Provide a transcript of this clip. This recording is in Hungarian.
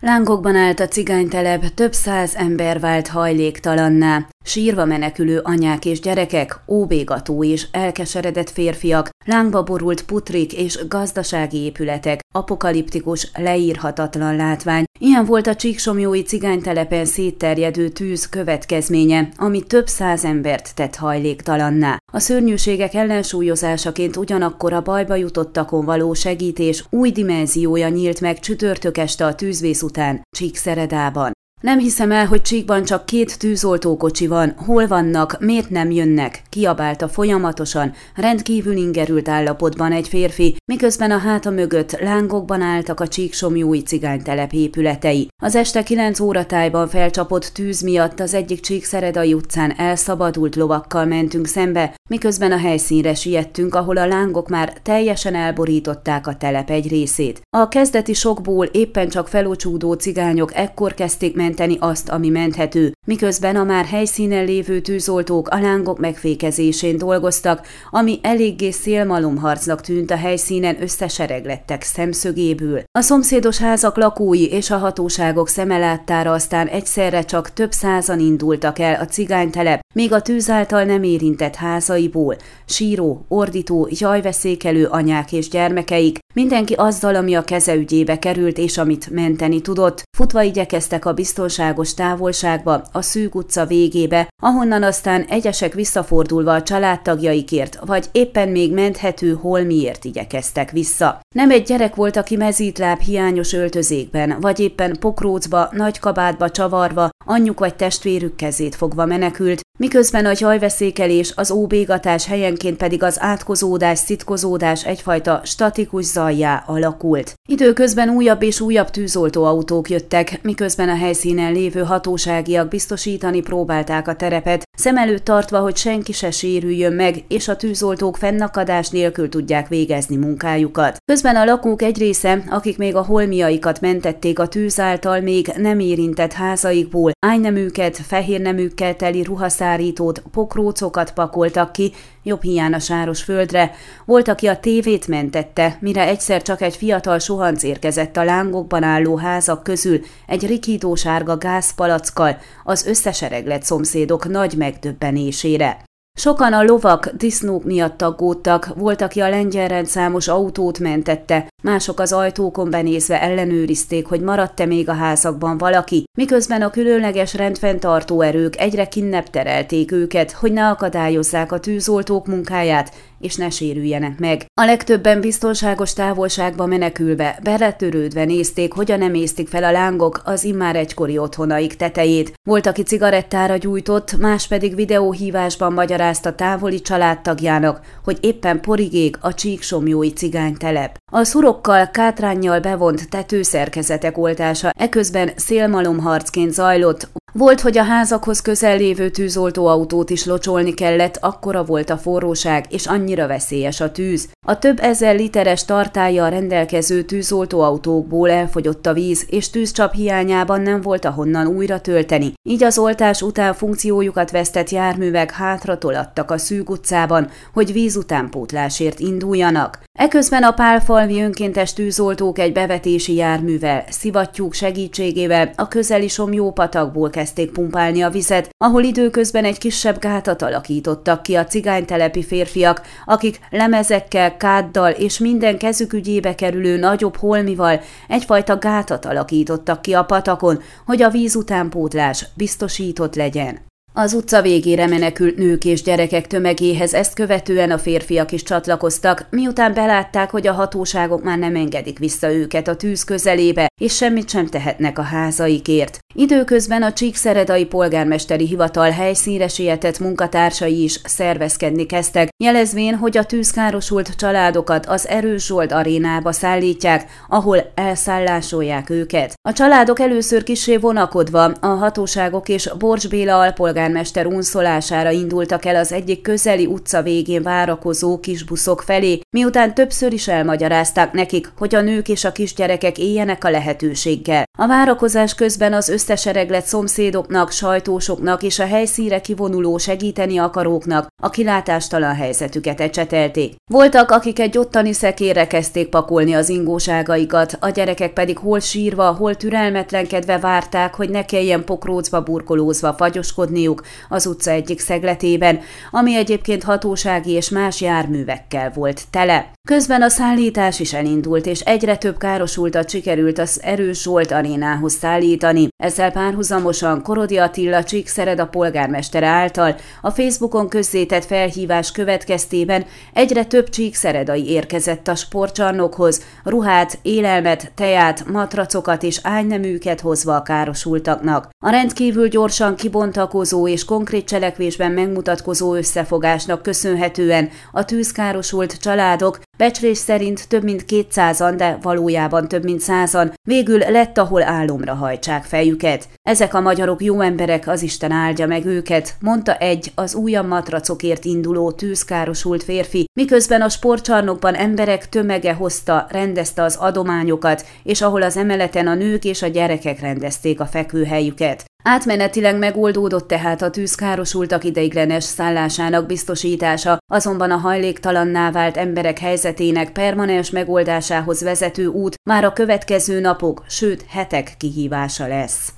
Lángokban állt a cigánytelep, több száz ember vált hajléktalanná. Sírva menekülő anyák és gyerekek, óbégató és elkeseredett férfiak, lángba borult putrik és gazdasági épületek, apokaliptikus, leírhatatlan látvány. Ilyen volt a csíksomjói cigánytelepen szétterjedő tűz következménye, ami több száz embert tett hajléktalanná. A szörnyűségek ellensúlyozásaként ugyanakkor a bajba jutottakon való segítés új dimenziója nyílt meg csütörtök este a tűzvész után Csíkszeredában. Nem hiszem el, hogy Csíkban csak két tűzoltókocsi van. Hol vannak, miért nem jönnek? Kiabálta folyamatosan, rendkívül ingerült állapotban egy férfi, miközben a háta mögött lángokban álltak a csíksomjói cigánytelep épületei. Az este 9 óratájban felcsapott tűz miatt az egyik Csíkszeredai utcán elszabadult lovakkal mentünk szembe, miközben a helyszínre siettünk, ahol a lángok már teljesen elborították a telep egy részét. A kezdeti sokból éppen csak felócsúdó cigányok ekkor kezdték menteni azt, ami menthető, miközben a már helyszínen lévő tűzoltók a lángok megfékezésén dolgoztak, ami eléggé szélmalomharcnak tűnt a helyszínen összesereglettek szemszögéből. A szomszédos házak lakói és a hatóságok szemeláttára aztán egyszerre csak több százan indultak el a cigánytelep, még a tűz által nem érintett házaiból, síró, ordító, jajveszékelő anyák és gyermekeik, mindenki azzal, ami a keze ügyébe került és amit menteni tudott, futva igyekeztek a biztonságos távolságba, a szűk utca végébe, ahonnan aztán egyesek visszafordulva a családtagjaikért, vagy éppen még menthető holmiért igyekeztek vissza. Nem egy gyerek volt, aki mezítláb hiányos öltözékben, vagy éppen pokrócba, nagy kabátba csavarva, anyjuk vagy testvérük kezét fogva menekült, miközben a jajveszékelés, az óbégatás helyenként pedig az átkozódás, szitkozódás egyfajta statikus zajjá alakult. Időközben újabb és újabb tűzoltóautók jöttek, miközben a helyszínen lévő hatóságiak biztosítani próbálták a terepet, szem előtt tartva, hogy senki se sérüljön meg, és a tűzoltók fennakadás nélkül tudják végezni munkájukat. Közben a lakók egy része, akik még a holmiaikat mentették a tűz által még nem érintett házaikból, ányneműket, fehérneműkkel teli ruhaszárítót, pokrócokat pakoltak ki, jobb hiány a sáros földre. Volt, aki a tévét mentette, mire egyszer csak egy fiatal suhanc érkezett a lángokban álló házak közül egy rikító sárga gázpalackkal az összesereglett szomszédok nagy megdöbbenésére. Sokan a lovak, disznók miatt aggódtak, volt, aki a lengyel rendszámos autót mentette, mások az ajtókon benézve ellenőrizték, hogy maradt-e még a házakban valaki, miközben a különleges rendfenntartó erők egyre kinnebb terelték őket, hogy ne akadályozzák a tűzoltók munkáját, és ne sérüljenek meg. A legtöbben biztonságos távolságba menekülve, beletörődve nézték, hogyan emésztik fel a lángok az immár egykori otthonaik tetejét. Volt, aki cigarettára gyújtott, más pedig videóhívásban magyarázta távoli családtagjának, hogy éppen porigék a csíksomjói cigánytelep. A szurokkal, kátránnyal bevont tetőszerkezetek oltása. Eközben szélmalomharcként zajlott, volt, hogy a házakhoz közel lévő tűzoltóautót is locsolni kellett, akkora volt a forróság, és annyira veszélyes a tűz. A több ezer literes tartája rendelkező tűzoltóautókból elfogyott a víz, és tűzcsap hiányában nem volt ahonnan újra tölteni. Így az oltás után funkciójukat vesztett járművek hátra tolattak a szűk utcában, hogy vízutánpótlásért induljanak. Eközben a pálfalvi önkéntes tűzoltók egy bevetési járművel, szivattyúk segítségével a közeli somjópatakból kezdték pumpálni a vizet, ahol időközben egy kisebb gátat alakítottak ki a cigánytelepi férfiak, akik lemezekkel, káddal és minden kezük ügyébe kerülő nagyobb holmival egyfajta gátat alakítottak ki a patakon, hogy a víz utánpótlás biztosított legyen. Az utca végére menekült nők és gyerekek tömegéhez ezt követően a férfiak is csatlakoztak, miután belátták, hogy a hatóságok már nem engedik vissza őket a tűz közelébe, és semmit sem tehetnek a házaikért. Időközben a Csíkszeredai polgármesteri hivatal helyszínre sietett munkatársai is szervezkedni kezdtek, jelezvén, hogy a tűzkárosult családokat az Erős Zsolt arénába szállítják, ahol elszállásolják őket. A családok először kisé vonakodva a hatóságok és Borcs Béla alpolgár polgármester unszolására indultak el az egyik közeli utca végén várakozó kisbuszok felé, miután többször is elmagyarázták nekik, hogy a nők és a kisgyerekek éljenek a lehetőséggel, A várakozás közben az összesereglet szomszédoknak, sajtósoknak és a helyszíre kivonuló segíteni akaróknak a kilátástalan helyzetüket ecsetelték. Voltak, akik egy ottani szekérre kezdték pakolni az ingóságaikat, a gyerekek pedig hol sírva, hol türelmetlenkedve várták, hogy ne kelljen pokrócba burkolózva fagyoskodniuk az utca egyik szegletében, ami egyébként hatósági és más járművekkel volt tele. Közben a szállítás is elindult, és egyre több károsultat sikerült az Erős Zsolt arénához szállítani. Ezzel párhuzamosan Korodi Attila Csíkszered a polgármester által a Facebookon közzétett felhívás következtében egyre több csíkszeredai érkezett a sportcsarnokhoz, ruhát, élelmet, teját, matracokat és ágyneműket hozva a károsultaknak. A rendkívül gyorsan kibontakozó és konkrét cselekvésben megmutatkozó összefogásnak köszönhetően a tűzkárosult családok Becslés szerint több mint 200-an, de valójában több mint százan végül lett, ahol álomra hajtsák fejüket. Ezek a magyarok jó emberek, az Isten áldja meg őket, mondta egy az újabb matracokért induló tűzkárosult férfi, miközben a sportcsarnokban emberek tömege hozta, rendezte az adományokat, és ahol az emeleten a nők és a gyerekek rendezték a fekvőhelyüket. Átmenetileg megoldódott tehát a tűzkárosultak ideiglenes szállásának biztosítása, azonban a hajléktalanná vált emberek helyzetének permanens megoldásához vezető út már a következő napok, sőt hetek kihívása lesz.